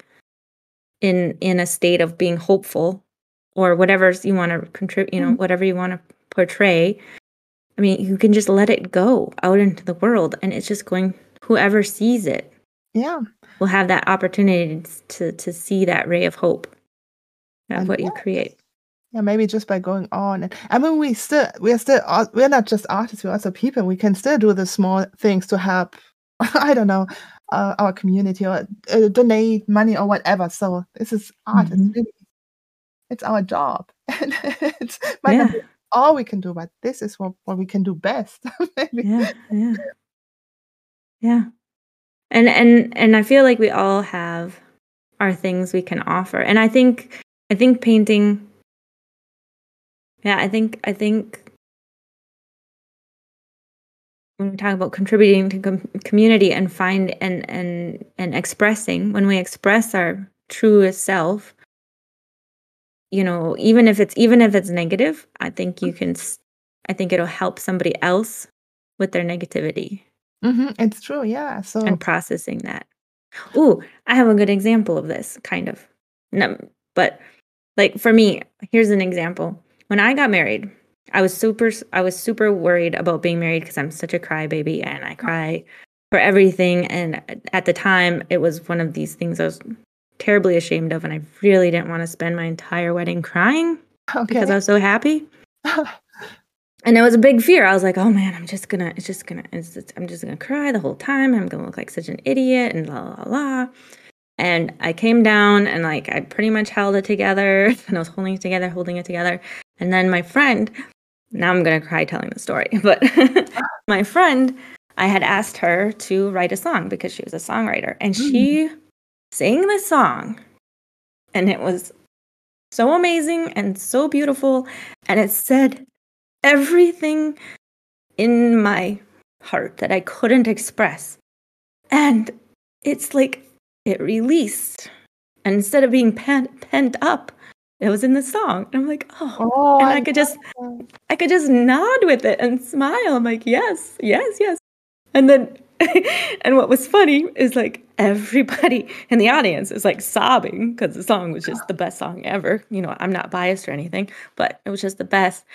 in in a state of being hopeful or whatever you want to contribute, you know, Mhm. whatever you want to portray. I mean, you can just let it go out into the world and it's just going whoever sees it Yeah. will have that opportunity to to see that ray of hope of what you create. Yeah, maybe just by going on and I mean we still we're still we're not just artists, we're also people. We can still do the small things to help I don't know, uh, our community or uh, donate money or whatever. So this is art. It's Mhm. really it's our job. And it's might not Yeah. be all we can do, but this is what, what we can do best. Yeah. Yeah. Yeah. And and and I feel like we all have our things we can offer. And I think I think painting yeah, I think I think when we talk about contributing to com- community and find and and and expressing when we express our truest self you know even if it's even if it's negative i think you can i think it'll help somebody else with their negativity hmm It's true. Yeah. So and processing that ooh i have a good example of this kind of no, but like for me here's an example when i got married i was super i was super worried about being married because i'm such a crybaby and i cry for everything and at the time it was one of these things i was terribly ashamed of and i really didn't want to spend my entire wedding crying because i was so happy. And it was a big fear. I was like oh man i'm just gonna it's just gonna it's, it's- i'm just gonna cry the whole time. I'm gonna look like such an idiot and la la la. And i came down and like i pretty much held it together and i was holding it together holding it together. And then my friend now i'm gonna cry telling the story but my friend i had asked her to write a song because she was a songwriter and she hmm. Sang the song and it was so amazing and so beautiful and it said everything in my heart that I couldn't express. And it's like it released. And instead of being pent, pent up, it was in the song. And I'm like, oh, Oh, and I I could just that. I could just nod with it and smile. I'm like, yes, yes, yes. And then, and what was funny is like everybody in the audience is like sobbing because the song was just the best song ever. You know, I'm not biased or anything, but it was just the best.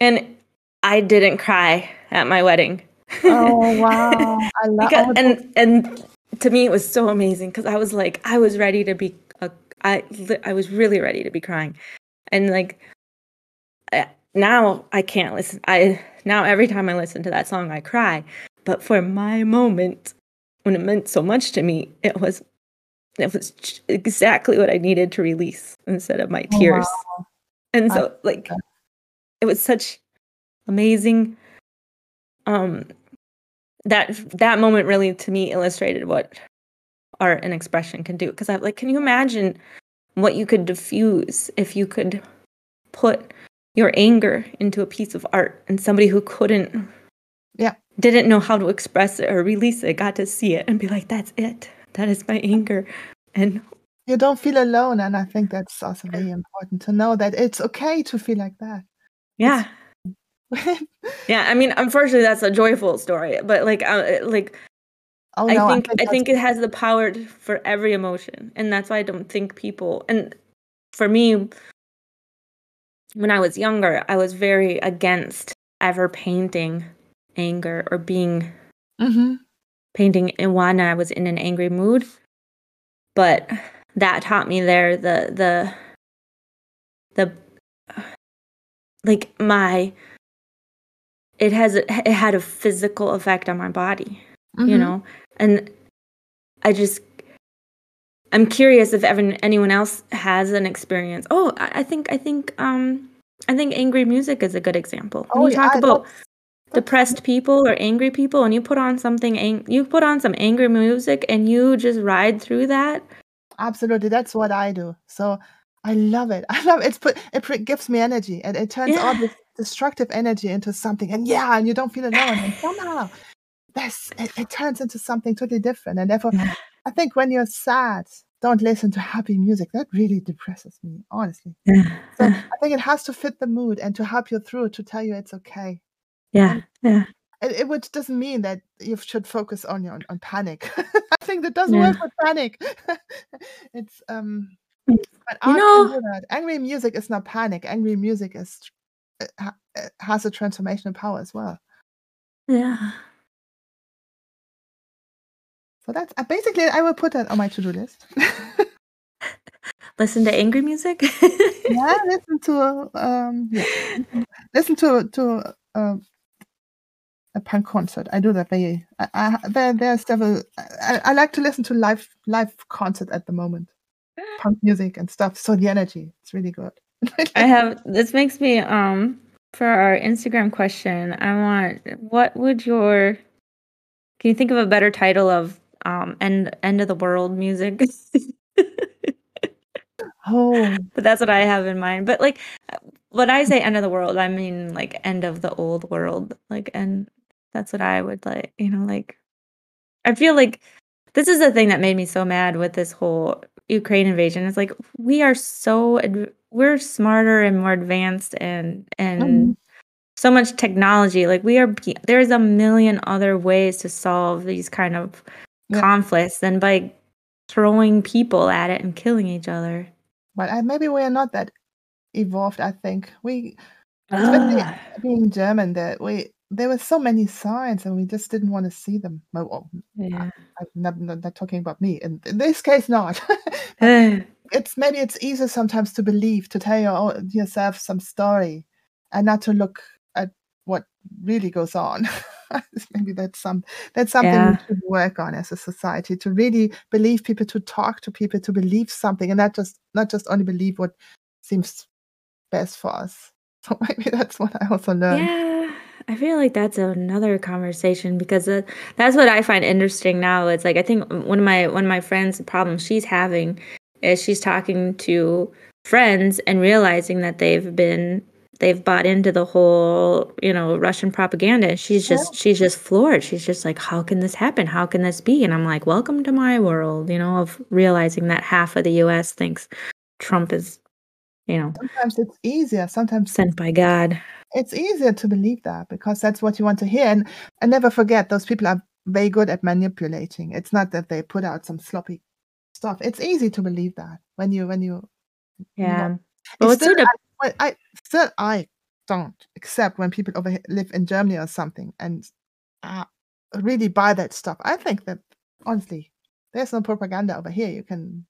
And I didn't cry at my wedding. Oh wow. I love because, and and to me it was so amazing because I was like I was ready to be a, I I was really ready to be crying, and like eh, now I can't listen. I now every time I listen to that song I cry, but for my moment when it meant so much to me, it was it was exactly what I needed to release instead of my Oh, tears, and so like it was such amazing um that that moment really to me illustrated what art and expression can do. Because i like can you imagine what you could diffuse if you could put your anger into a piece of art and somebody who couldn't Yeah. didn't know how to express it or release it. Got to see it and be like that's it. That is my anger. And you don't feel alone and i think that's also very important to know that it's okay to feel like that. Yeah. Yeah i mean unfortunately that's a joyful story but like uh, like oh I no think I that's- think it has the power for every emotion, and that's why I don't think people. And for me, when I was younger, I was very against ever painting anger or being Mhm. painting in when I was in an angry mood. But that taught me there the the the like my it has it had a physical effect on my body you Mhm. know and i just i'm curious if ever anyone else has an experience oh i, I think i think um i think angry music is a good example when Oh, you yeah, talk about depressed people or angry people and you put on something ang- you put on some angry music and you just ride through that absolutely that's what i do so i love it i love it. it's put it gives me energy and it turns all Yeah. this destructive energy into something and yeah and you don't feel alone and somehow this it, it turns into something totally different and therefore Yeah. i think when you're sad don't listen to happy music that really depresses me honestly yeah so i think it has to fit the mood and to help you through to tell you it's okay yeah yeah it, it which doesn't mean that you should focus on your on, on panic i think that doesn't Yeah. work with panic it's um But You know that. Angry music is not panic. Angry music is it ha it has a transformational power as well. Yeah. So that's uh, basically, I will put that on my to-do list. Listen to angry music? Yeah, listen to, um, yeah, listen to to, um a punk concert. I do that very I I there there are several I I like to listen to live live concert at the moment. Punk music and stuff, so the energy, it's really good. I have this makes me um for our Instagram question, I want what would your can you think of a better title of um end end of the world music? Oh. But that's what I have in mind. But like when I say end of the world, I mean like end of the old world. Like and that's what I would like, you know, like I feel like this is the thing that made me so mad with this whole Ukraine invasion. It's like we are so we're smarter and more advanced and and Mhm. so much technology. Like we are there's a million other ways to solve these kind of Yeah. conflicts than by throwing people at it and killing each other. But I maybe we are not that evolved, I think. We especially being German, that we there were so many signs and we just didn't wanna see them. Well, Yeah. I'm not not not talking about me. In in this case, not. It's maybe it's easier sometimes to believe, to tell your oh, yourself some story and not to look at what really goes on. Maybe that's some that's something we should work on as a society, to really believe people, to talk to people, to believe something, and not just not just only believe what seems best for us. So maybe that's what I also learned. Yeah, I feel like that's another conversation because uh, that's what I find interesting now. It's like I think one of my one of my friends the problem she's having is she's talking to friends and realizing that they've been they've bought into the whole, you know, Russian propaganda. And she's Yeah. just she's just floored. She's just like, how can this happen? How can this be? And I'm like, welcome to my world, you know, of realizing that half of the US thinks Trump is, you know, Sometimes it's easier. Sometimes sent by God. it's easier to believe that because that's what you want to hear. And and never forget, those people are very good at manipulating. It's not that they put out some sloppy stuff. It's easy to believe that when you when you Yeah. It's Well, still, sort of I, I still I don't accept when people over here live in Germany or something and uh, really buy that stuff. I think that honestly, there's no propaganda over here. You can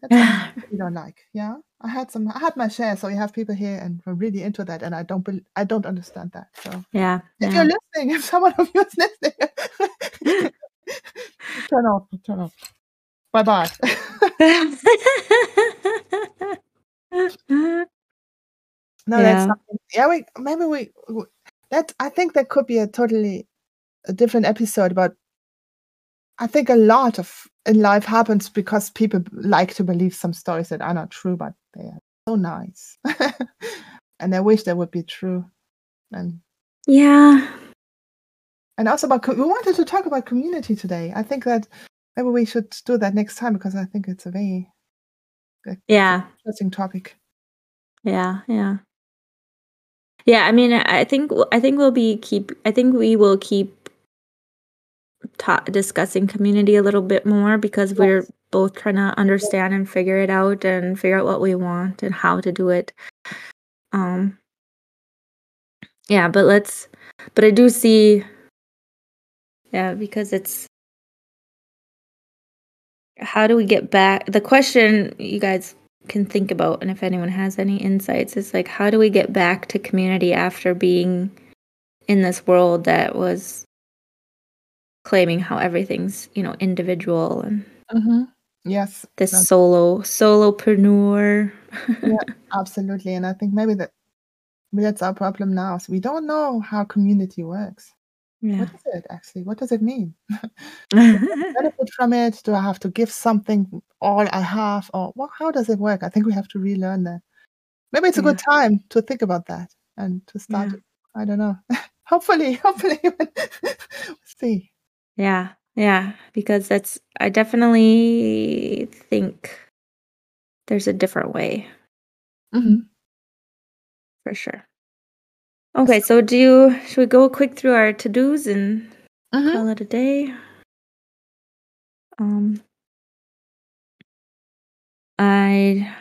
that's something you don't like. Yeah, I had some. I had my share. So you have people here and we're really into that, and I don't. bel I don't understand that. So yeah. if yeah. you're listening, if someone of you is listening, turn off. Turn off. Bye bye. No, that's Yeah. something. Yeah, we maybe we that I think that could be a totally a different episode about. I think a lot of in life happens because people like to believe some stories that are not true, but they are so nice, and I wish they would be true. And yeah. and also about we wanted to talk about community today. I think that maybe we should do that next time because I think it's a very Yeah. interesting topic. Yeah. Yeah. Yeah. I mean, I think I think we'll be keep. I think we will keep ta- discussing community a little bit more because we're both trying to understand and figure it out and figure out what we want and how to do it. Um. Yeah, but let's. But I do see. Yeah, because it's. How do we get back? The question you guys can think about, and if anyone has any insights, is like, how do we get back to community after being in this world that was claiming how everything's, you know, individual and hmm Yes, this that's- solo solopreneur. Yeah. absolutely. And I think maybe that that's our problem now. So we don't know how community works. yeah. What is it actually? What does it mean? benefit from it? Do I have to give something all I have, or well, how does it work? I think we have to relearn that. Maybe it's a good time to think about that and to start. Yeah. I don't know. hopefully, hopefully, we'll see. Yeah, yeah, because that's I definitely think there's a different way hmm for sure. Okay, so do you should we go quick through our to-dos and hmm call it a day? Um I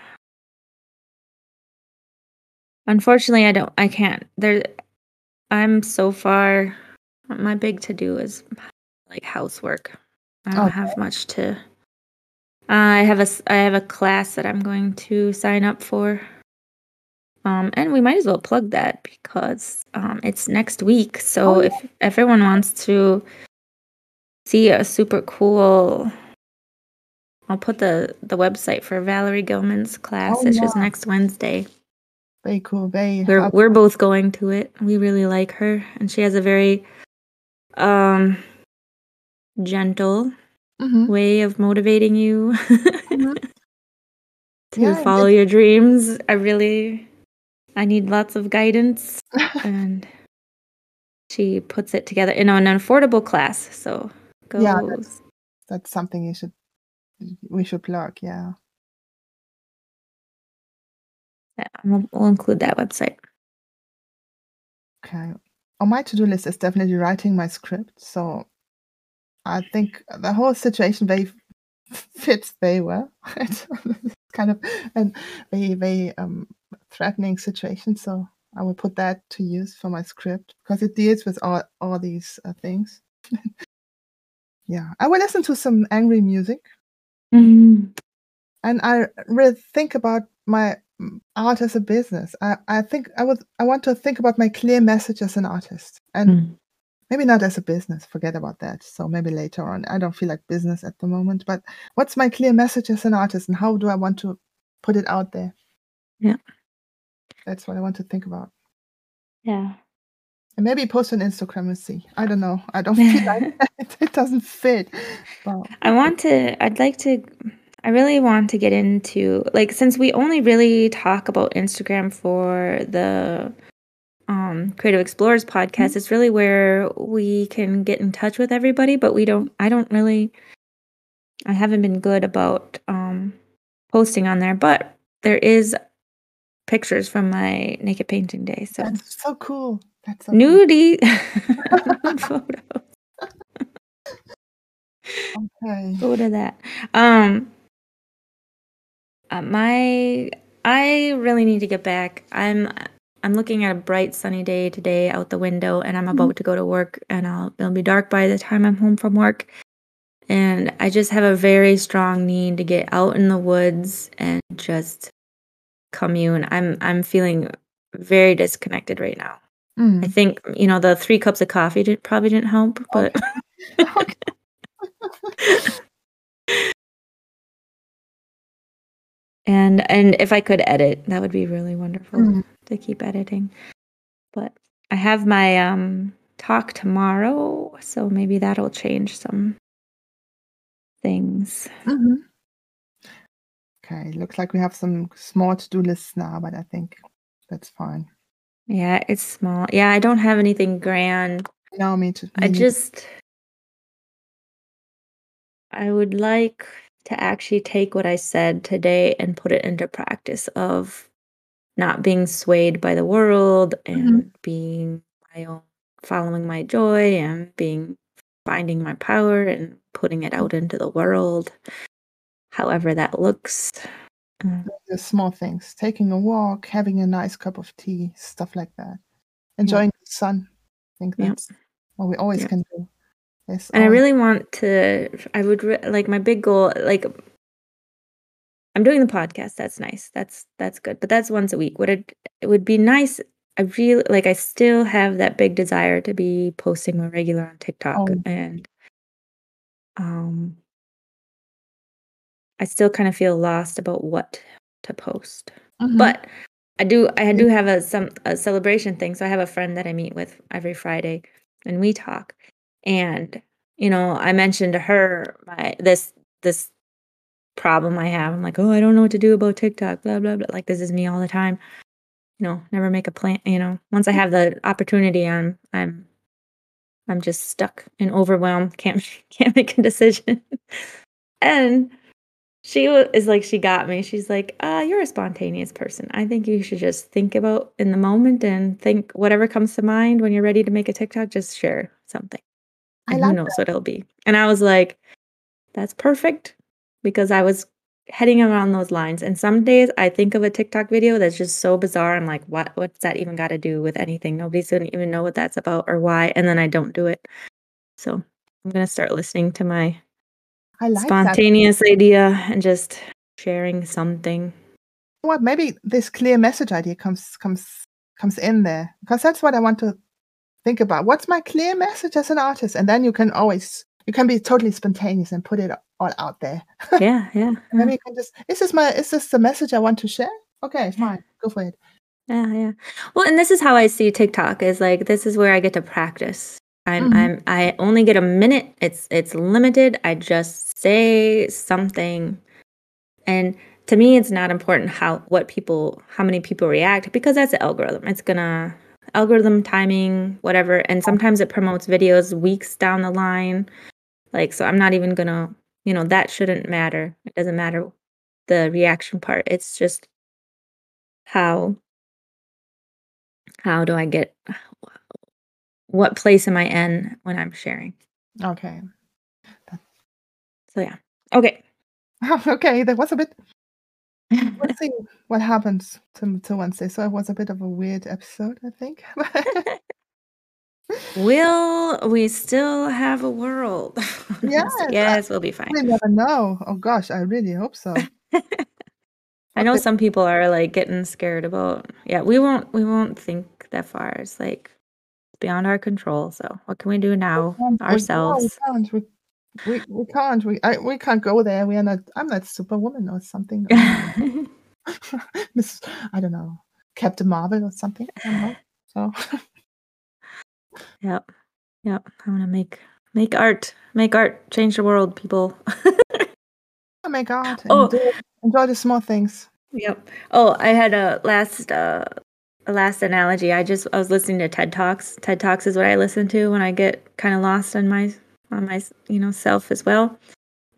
unfortunately I don't I can't. There I'm so far my big to do is like housework. I don't Okay. have much to I have a I have a class that I'm going to sign up for. Um, and we might as well plug that because um, it's next week. So Oh, if everyone wants to see a super cool, I'll put the the website for Valerie Gilman's class. Oh, it's just next Wednesday. Very cool. Very We're hard- we're both going to it. We really like her, and she has a very um gentle Mhm, way of motivating you mhm. to Yeah, follow your dreams. I really I need lots of guidance and she puts it together in an affordable class. So go Yeah, That's something you should we should plug. Yeah. yeah, we'll, we'll include that website. Okay. On my to-do list is definitely writing my script. So I think the whole situation very fits very well. it's kind of a very very um, threatening situation. So I will put that to use for my script because it deals with all all these uh, things. yeah, I will listen to some angry music Mm-hmm. and I will think about my mm, art as a business. I, I think I would I want to think about my clear message as an artist and Mm. Maybe not as a business. Forget about that. So maybe later on. I don't feel like business at the moment. But what's my clear message as an artist and how do I want to put it out there? Yeah. That's what I want to think about. Yeah. And maybe post on Instagram and see. I don't know. I don't feel like it, it doesn't fit. Well, I want to, I'd like to, I really want to get into, like, since we only really talk about Instagram for the um, Creative Explorers podcast, it's really where we can get in touch with everybody, but we don't, I don't really, I haven't been good about um, posting on there, but there is pictures from my naked painting day. So that's so cool. That's so cool. nudie photo. Okay. Go to that. Um, uh, my I really need to get back. I'm I'm looking at a bright sunny day today out the window, and I'm about to go to work, and I'll it'll be dark by the time I'm home from work. And I just have a very strong need to get out in the woods and just commune. I'm I'm feeling very disconnected right now. I Mm. think you know the three cups of coffee did, probably didn't help, but Okay. and and if I could edit, that would be really wonderful Mm. To keep editing. But I have my um talk tomorrow, so maybe that'll change some things. Mhm. Okay. Looks like we have some small to-do lists now, but I think that's fine. Yeah, it's small. Yeah, I don't have anything grand. No, me too. I me neither. just I would like to actually take what I said today and put it into practice of not being swayed by the world and being my own following my joy and being finding my power and putting it out into the world however that looks. Uh, the small things. Taking a walk having a nice cup of tea stuff like that. Enjoying the sun. I think Yeah. that's what we always Yeah. can do. There's and i really want to i would re- like my big goal like i'm doing the podcast that's nice that's that's good but that's once a week would it it would be nice i really like i still have that big desire to be posting more regular on tiktok Oh. and um i still kind of feel lost about what to post Mhm. but I do I do have a some a celebration thing. So I have a friend that I meet with every Friday and we talk. And you know, I mentioned to her my this this problem I have. I'm like, "Oh, I don't know what to do about TikTok, blah blah blah." Like this is me all the time. You know, never make a plan, you know. Once I have the opportunity, I'm I'm I'm just stuck and overwhelmed. Can't can't make a decision. and she is like she got me she's like uh you're a spontaneous person i think you should just think about in the moment and think whatever comes to mind when you're ready to make a tiktok just share something I and like who knows what it'll be and i was like that's perfect because i was heading around those lines. And some days I think of a TikTok video that's just so bizarre. I'm like, what what's that even got to do with anything? Nobody's gonna even know what that's about or why. And then I don't do it. So I'm gonna start listening to my I like that. spontaneous idea and just sharing something. What maybe this clear message idea comes comes comes in there because that's what I want to think about. What's my clear message as an artist? And then you can always you can be totally spontaneous and put it all out there. Yeah, yeah. And then yeah. you can just is this my is this the message I want to share? Okay, fine, go for it. Yeah, yeah. Well, and this is how I see TikTok is like this is where I get to practice. I'm Mhm. I'm I only get a minute. It's it's limited. I just say something and to me it's not important how what people how many people react because that's the algorithm. It's gonna algorithm timing, whatever. And sometimes it promotes videos weeks down the line. Like so I'm not even gonna you know, that shouldn't matter. It doesn't matter the reaction part. It's just how how do I get what place am I in when I'm sharing? Okay. So yeah. Okay. okay, that was a bit let's see what happens to, to Wednesday. So it was a bit of a weird episode, I think. Will we still have a world? Yes, yes, we'll be fine. we never know. Oh gosh, I really hope so. I know some people are like getting scared about yeah, we won't we won't think that far. It's like it's beyond our control. So what can we do now we- ourselves? We can't. We, we, we can't. We I, we can't go there. We are not. I'm not Superwoman or something. Miss. I don't know. Captain Marvel or something. I don't know. So yep. Yep. I want to make make art. Make art change the world, people. oh my God. Oh. Enjoy, enjoy the small things. Yep. Oh, I had a last uh a last analogy. I just I was listening to TED Talks. TED Talks is what I listen to when I get kind of lost on my on my you know self as well.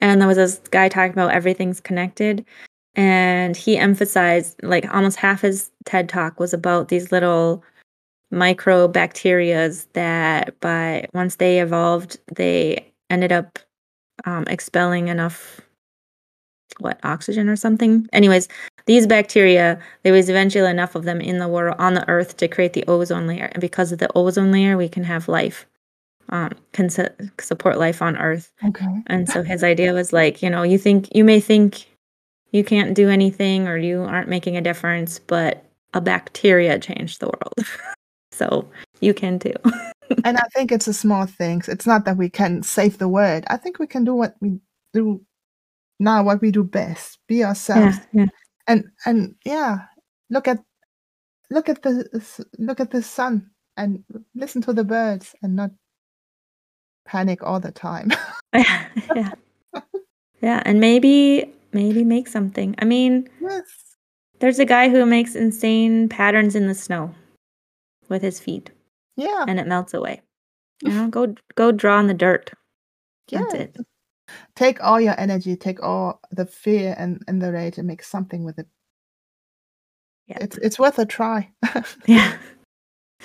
And there was this guy talking about everything's connected, and he emphasized like almost half his TED Talk was about these little microbacterias that by once they evolved, they ended up um, expelling enough what oxygen or something. Anyways, these bacteria, there was eventually enough of them in the world on the earth to create the ozone layer. And because of the ozone layer, we can have life, um, can su- support life on earth. Okay. And so his idea was like, you know, you think you may think you can't do anything or you aren't making a difference, but a bacteria changed the world. so you can too. and I think it's the small things. It's not that we can save the world. I think we can do what we do now, what we do best. Be ourselves. yeah, yeah. and and yeah look at look at the look at the sun and listen to the birds and not panic all the time yeah. Yeah, and maybe maybe make something. I mean, yes There's a guy who makes insane patterns in the snow with his feet yeah and it melts away. You know, go go draw in the dirt. yeah That's it. take all your energy take all the fear and and the rage and make something with it Yeah. it's it's worth a try Yeah.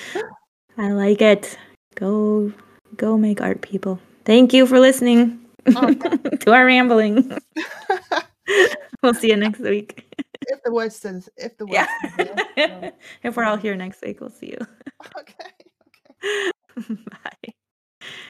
I like it. Go go make art people. Thank you for listening Oh, to our rambling. we'll see you next week. If the word says if the word Yeah. says yes, if we're all here next week, we'll see you. okay okay Bye.